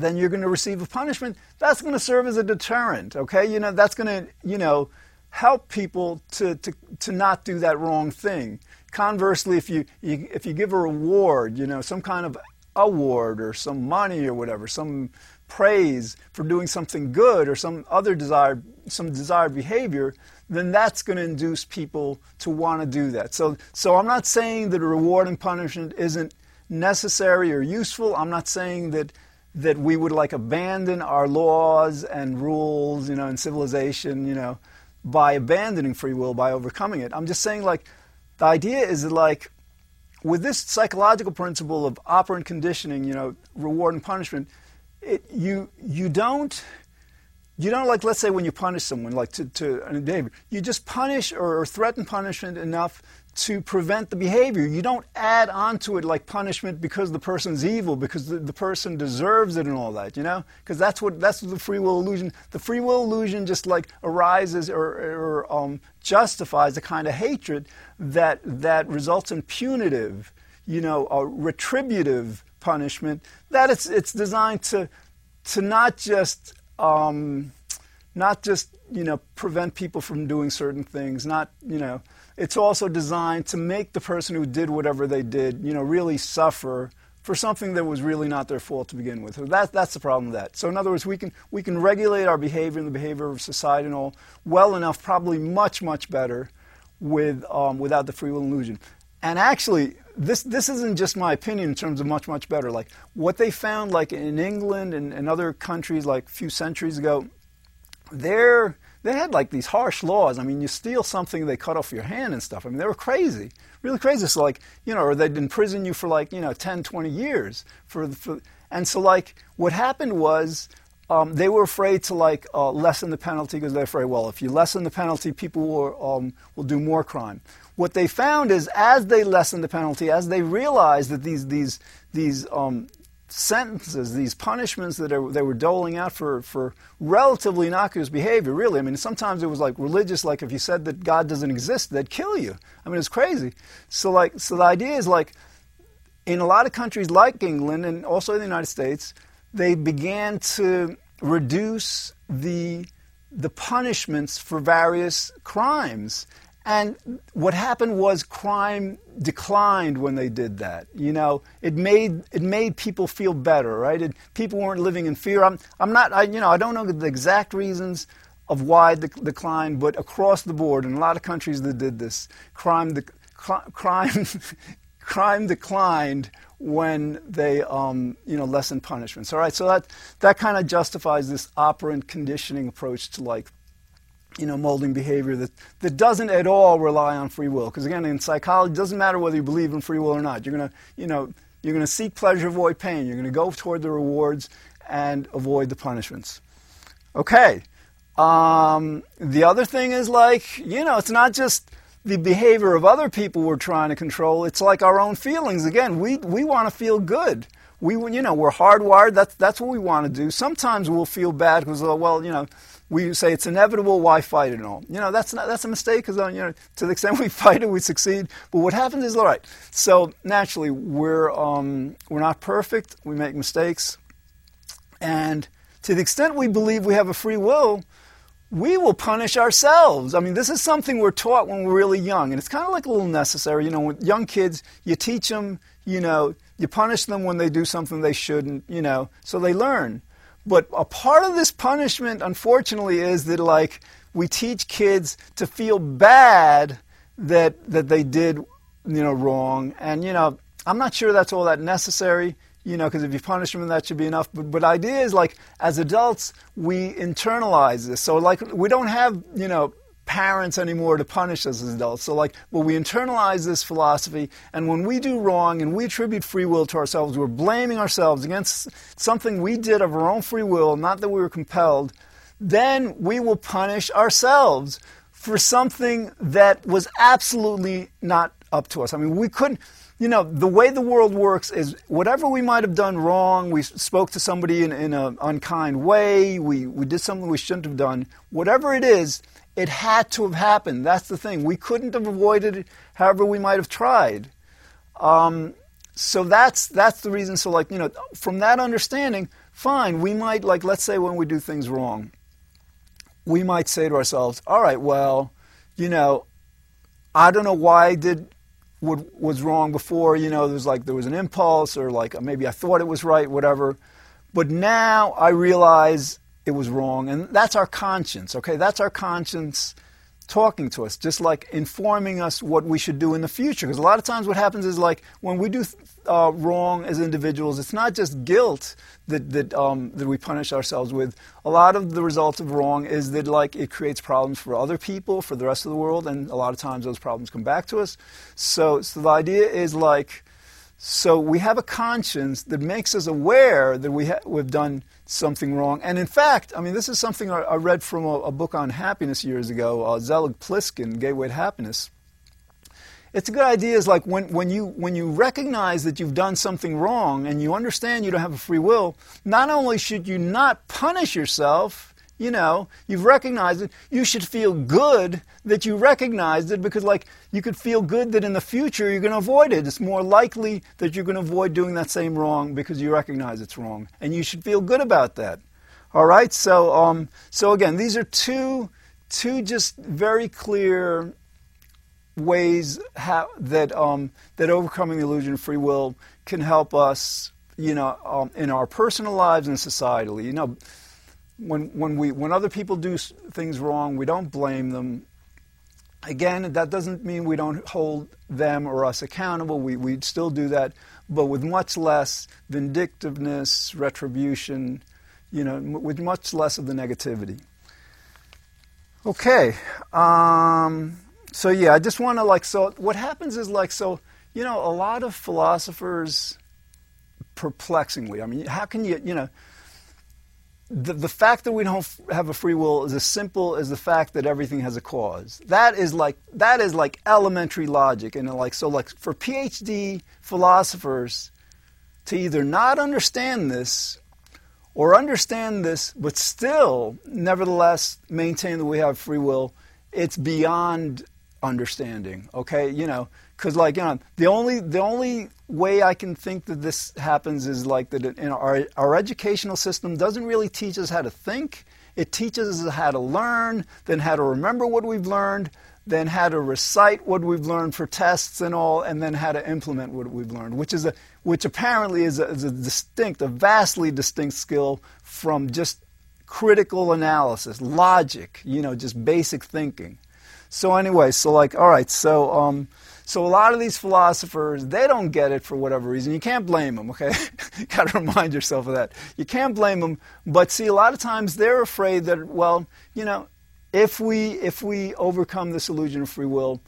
then you're going to receive a punishment. That's going to serve as a deterrent, okay? You know, that's going to, you know, help people to, to, to not do that wrong thing. Conversely, if you, you, if you give a reward, you know, some kind of award or some money or whatever, some praise for doing something good or some other desired, some desired behavior, then that's going to induce people to want to do that. So, so I'm not saying that a reward and punishment isn't necessary or useful. I'm not saying that that we would like abandon our laws and rules, you know, and civilization, you know, by abandoning free will, by overcoming it. I'm just saying, like, the idea is that, like, with this psychological principle of operant conditioning, you know, reward and punishment, it, you you don't you don't like let's say when you punish someone like to, to uh, an behavior, you just punish or, or threaten punishment enough to prevent the behavior. You don't add onto it like punishment because the person's evil, because the, the person deserves it and all that, you know? Because that's what that's the free will illusion. The free will illusion just like arises or, or um, justifies a kind of hatred that that results in punitive, you know, a retributive punishment. That it's it's designed to to not just um, not just you know prevent people from doing certain things, not you know it's also designed to make the person who did whatever they did, you know, really suffer for something that was really not their fault to begin with. So that, that's the problem with that. So in other words, we can, we can regulate our behavior and the behavior of society and all well enough, probably much, much better with, um, without the free will illusion. And actually, this, this isn't just my opinion in terms of much, much better. Like what they found like in England and, and other countries like a few centuries ago, they're, they had like these harsh laws. I mean, you steal something, they cut off your hand and stuff. I mean, they were crazy, really crazy. So like, you know, or they'd imprison you for like, you know, 10, 20 years. For, for and so like, what happened was um, they were afraid to like uh, lessen the penalty because they're afraid, well, if you lessen the penalty, people will, um, will do more crime. What they found is as they lessened the penalty, as they realized that these, these, these um, sentences, these punishments that are, they were doling out for, for relatively innocuous behavior, really. I mean, sometimes it was like religious, like if you said that God doesn't exist, they'd kill you. I mean, it's crazy. So, like, so the idea is like, in a lot of countries like England and also in the United States, they began to reduce the, the punishments for various crimes. And what happened was crime declined when they did that. You know, it made it made people feel better, right? It, people weren't living in fear. I'm I'm not. I, you know, I don't know the exact reasons of why the decline, but across the board, in a lot of countries that did this, crime de- crime [LAUGHS] crime declined when they um, you know lessened punishments. All right, so that that kind of justifies this operant conditioning approach to like you know, molding behavior that, that doesn't at all rely on free will. Because again, in psychology, it doesn't matter whether you believe in free will or not. You're to, you know, you're to seek pleasure, avoid pain. You're to go toward the rewards and avoid the punishments. Okay. Um, the other thing is like, you know, it's not just the behavior of other people we're trying to control. It's like our own feelings. Again, we, we want to feel good. We, you know, we're hardwired. That's, that's what we want to do. Sometimes we'll feel bad because, oh, well, you know, we say it's inevitable, why fight it all? You know, that's, not, that's a mistake because, uh, you know, to the extent [LAUGHS] we fight it, we succeed. But what happens is, all right, so naturally, we're, um, we're not perfect, we make mistakes. And to the extent we believe we have a free will, we will punish ourselves. I mean, this is something we're taught when we're really young, and it's kind of like a little necessary. You know, with young kids, you teach them, you know, you punish them when they do something they shouldn't, you know, so they learn. But a part of this punishment, unfortunately, is that like we teach kids to feel bad that that they did, you know, wrong. And you know, I'm not sure that's all that necessary. You know, because if you punish them, that should be enough. But but idea is like as adults, we internalize this. So like we don't have you know parents anymore to punish us as adults. So, like, well, we internalize this philosophy, and when we do wrong and we attribute free will to ourselves, we're blaming ourselves against something we did of our own free will, not that we were compelled, then we will punish ourselves for something that was absolutely not up to us. I mean, we couldn't. You know, the way the world works is whatever we might have done wrong, we spoke to somebody in, in an unkind way, we, we did something we shouldn't have done, whatever it is, it had to have happened. That's the thing. We couldn't have avoided it however we might have tried. Um, so that's that's the reason. So like you know, from that understanding, fine. We might like let's say when we do things wrong, we might say to ourselves, all right, well, you know, I don't know why I did what was wrong before. You know, there's like there was an impulse or like maybe I thought it was right, whatever. But now I realize it was wrong. And that's our conscience, okay? That's our conscience talking to us, just like informing us what we should do in the future. Because a lot of times what happens is like when we do uh, wrong as individuals, it's not just guilt that, that, um, that we punish ourselves with. A lot of the results of wrong is that like it creates problems for other people, for the rest of the world, and a lot of times those problems come back to us. So, so the idea is like, so we have a conscience that makes us aware that we ha- we've done something wrong. And in fact, I mean, this is something I, I read from a, a, book on happiness years ago, uh, Zelig Pliskin, Gateway to Happiness. It's a good idea is like when, when, you, when you recognize that you've done something wrong and you understand you don't have a free will, not only should you not punish yourself, you know, you've recognized it, you should feel good that you recognized it because, like, you could feel good that in the future you're going to avoid it. It's more likely that you're going to avoid doing that same wrong because you recognize it's wrong. And you should feel good about that. All right? So, um, so again, these are two, two just very clear ways how, that, um, that overcoming the illusion of free will can help us, you know, um, in our personal lives and societally. You know, when when we when other people do things wrong, we don't blame them. Again, that doesn't mean we don't hold them or us accountable. We we still do that, but with much less vindictiveness, retribution, you know, with much less of the negativity. Okay. Um, so yeah, I just want to like so what happens is like so you know a lot of philosophers perplexingly. I mean, how can you you know the, the fact that we don't have a free will is as simple as the fact that everything has a cause. That is like that is like elementary logic, and like so like for PhD philosophers to either not understand this or understand this, but still, nevertheless, maintain that we have free will, it's beyond understanding. Okay, you know, because like you know, the only the only way I can think that this happens is like that in our our educational system doesn't really teach us how to think. It teaches us how to learn, then how to remember what we've learned, then how to recite what we've learned for tests and all, and then how to implement what we've learned, which is a which apparently is a, is a distinct, a vastly distinct skill from just critical analysis, logic, you know, just basic thinking. So anyway, so like, all right, so um, so a lot of these philosophers, they don't get it for whatever reason. You can't blame them, okay? You got to remind yourself of that. You can't blame them, but see, a lot of times they're afraid that, well, you know, if we if we overcome this illusion of free will,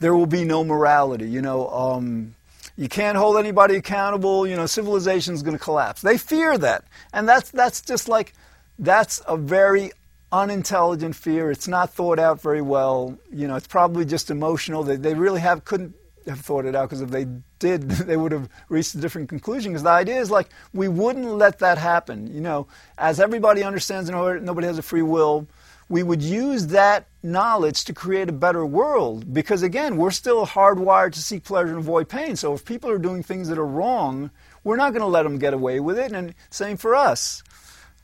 there will be no morality. You know, um, you can't hold anybody accountable. You know, civilization is going to collapse. They fear that, and that's that's just like that's a very unintelligent fear. It's not thought out very well. You know, it's probably just emotional. They, they really have couldn't have thought it out because if they did, [LAUGHS] they would have reached a different conclusion. Because the idea is like we wouldn't let that happen. You know, as everybody understands, nobody has a free will. We would use that knowledge to create a better world. Because again, we're still hardwired to seek pleasure and avoid pain. So if people are doing things that are wrong, we're not going to let them get away with it. And same for us.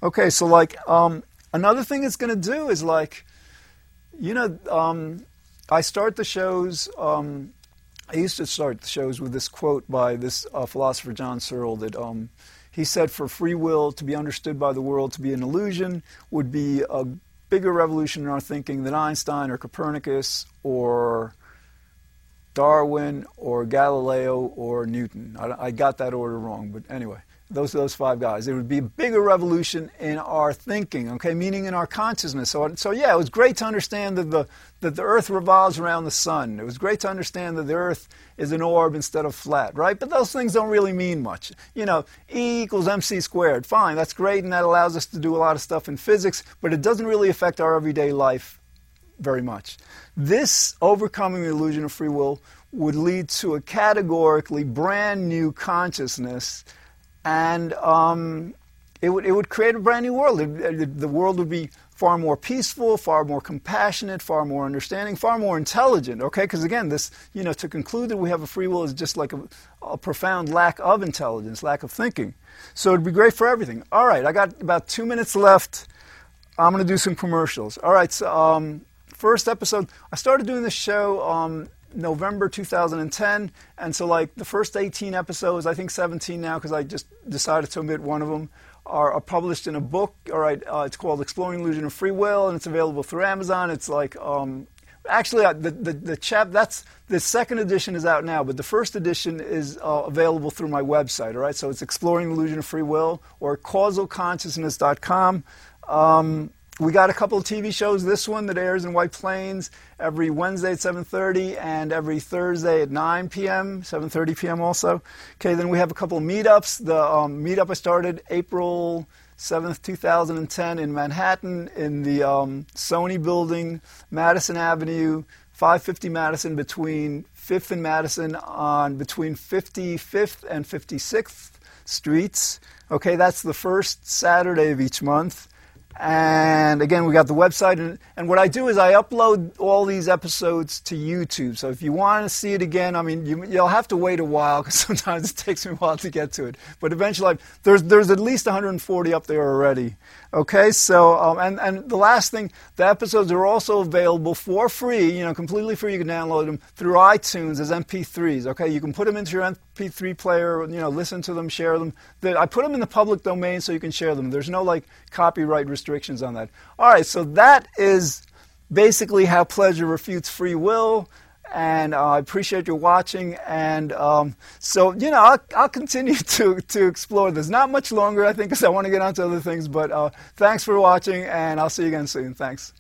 Okay, so like um, Another thing it's going to do is like, you know, um, I start the shows. Um, I used to start the shows with this quote by this uh, philosopher John Searle that um, he said, "For free will to be understood by the world to be an illusion would be a bigger revolution in our thinking than Einstein or Copernicus or." Darwin or Galileo or Newton. I, I got that order wrong, but anyway those those five guys. It would be a bigger revolution in our thinking, okay, meaning in our consciousness. So, so yeah, it was great to understand that the that the Earth revolves around the sun. It was great to understand that the Earth is an orb instead of flat, right? But those things don't really mean much. You know, E equals mc squared. Fine, that's great, and that allows us to do a lot of stuff in physics, but it doesn't really affect our everyday life very much. This overcoming the illusion of free will would lead to a categorically brand new consciousness and um, it would it would create a brand new world. It, the world would be far more peaceful, far more compassionate, far more understanding, far more intelligent. Okay, because again, this you know to conclude that we have a free will is just like a, a, profound lack of intelligence, lack of thinking. So it'd be great for everything. All right, I got about two minutes left. I'm going to do some commercials. All right, so um, first episode, I started doing this show um, November 2010. And so, like, the first 18 episodes, I think 17 now, because I just decided to omit one of them, are, are published in a book. All right, uh, it's called Exploring Illusion of Free Will, and it's available through Amazon. It's like, um, actually, uh, the, the, the chap, that's, the second edition is out now, but the first edition is uh, available through my website. All right, so it's Exploring Illusion of Free Will or causalconsciousness.com. Um, we got a couple of TV shows. This one that airs in White Plains every Wednesday at 7:30 and every Thursday at 9 p.m. 7:30 p.m. also. Okay, then we have a couple of meetups. The um, meetup I started April 7th, 2010 in Manhattan in the um, Sony building, Madison Avenue, 550 Madison between 5th and Madison on between 55th and 56th streets. Okay, that's the first Saturday of each month. And again, we got the website. And, and, what I do is I upload all these episodes to YouTube. So if you want to see it again, I mean, you, will have to wait a while because [LAUGHS] sometimes it takes me a while to get to it. But eventually, there's, there's at least 140 up there already. Okay, so, um, and, and the last thing, the episodes are also available for free, you know, completely free. You can download them through iTunes as MP3s. Okay, you can put them into your MP3 player, you know, listen to them, share them. I put them in the public domain so you can share them. There's no like copyright restrictions on that. All right, so that is basically how pleasure refutes free will. And uh, I appreciate you watching. And um, so, you know, I'll, I'll, continue [LAUGHS] to, to explore this. Not much longer, I think, because I want to get on to other things. But uh, thanks for watching, and I'll see you again soon. Thanks.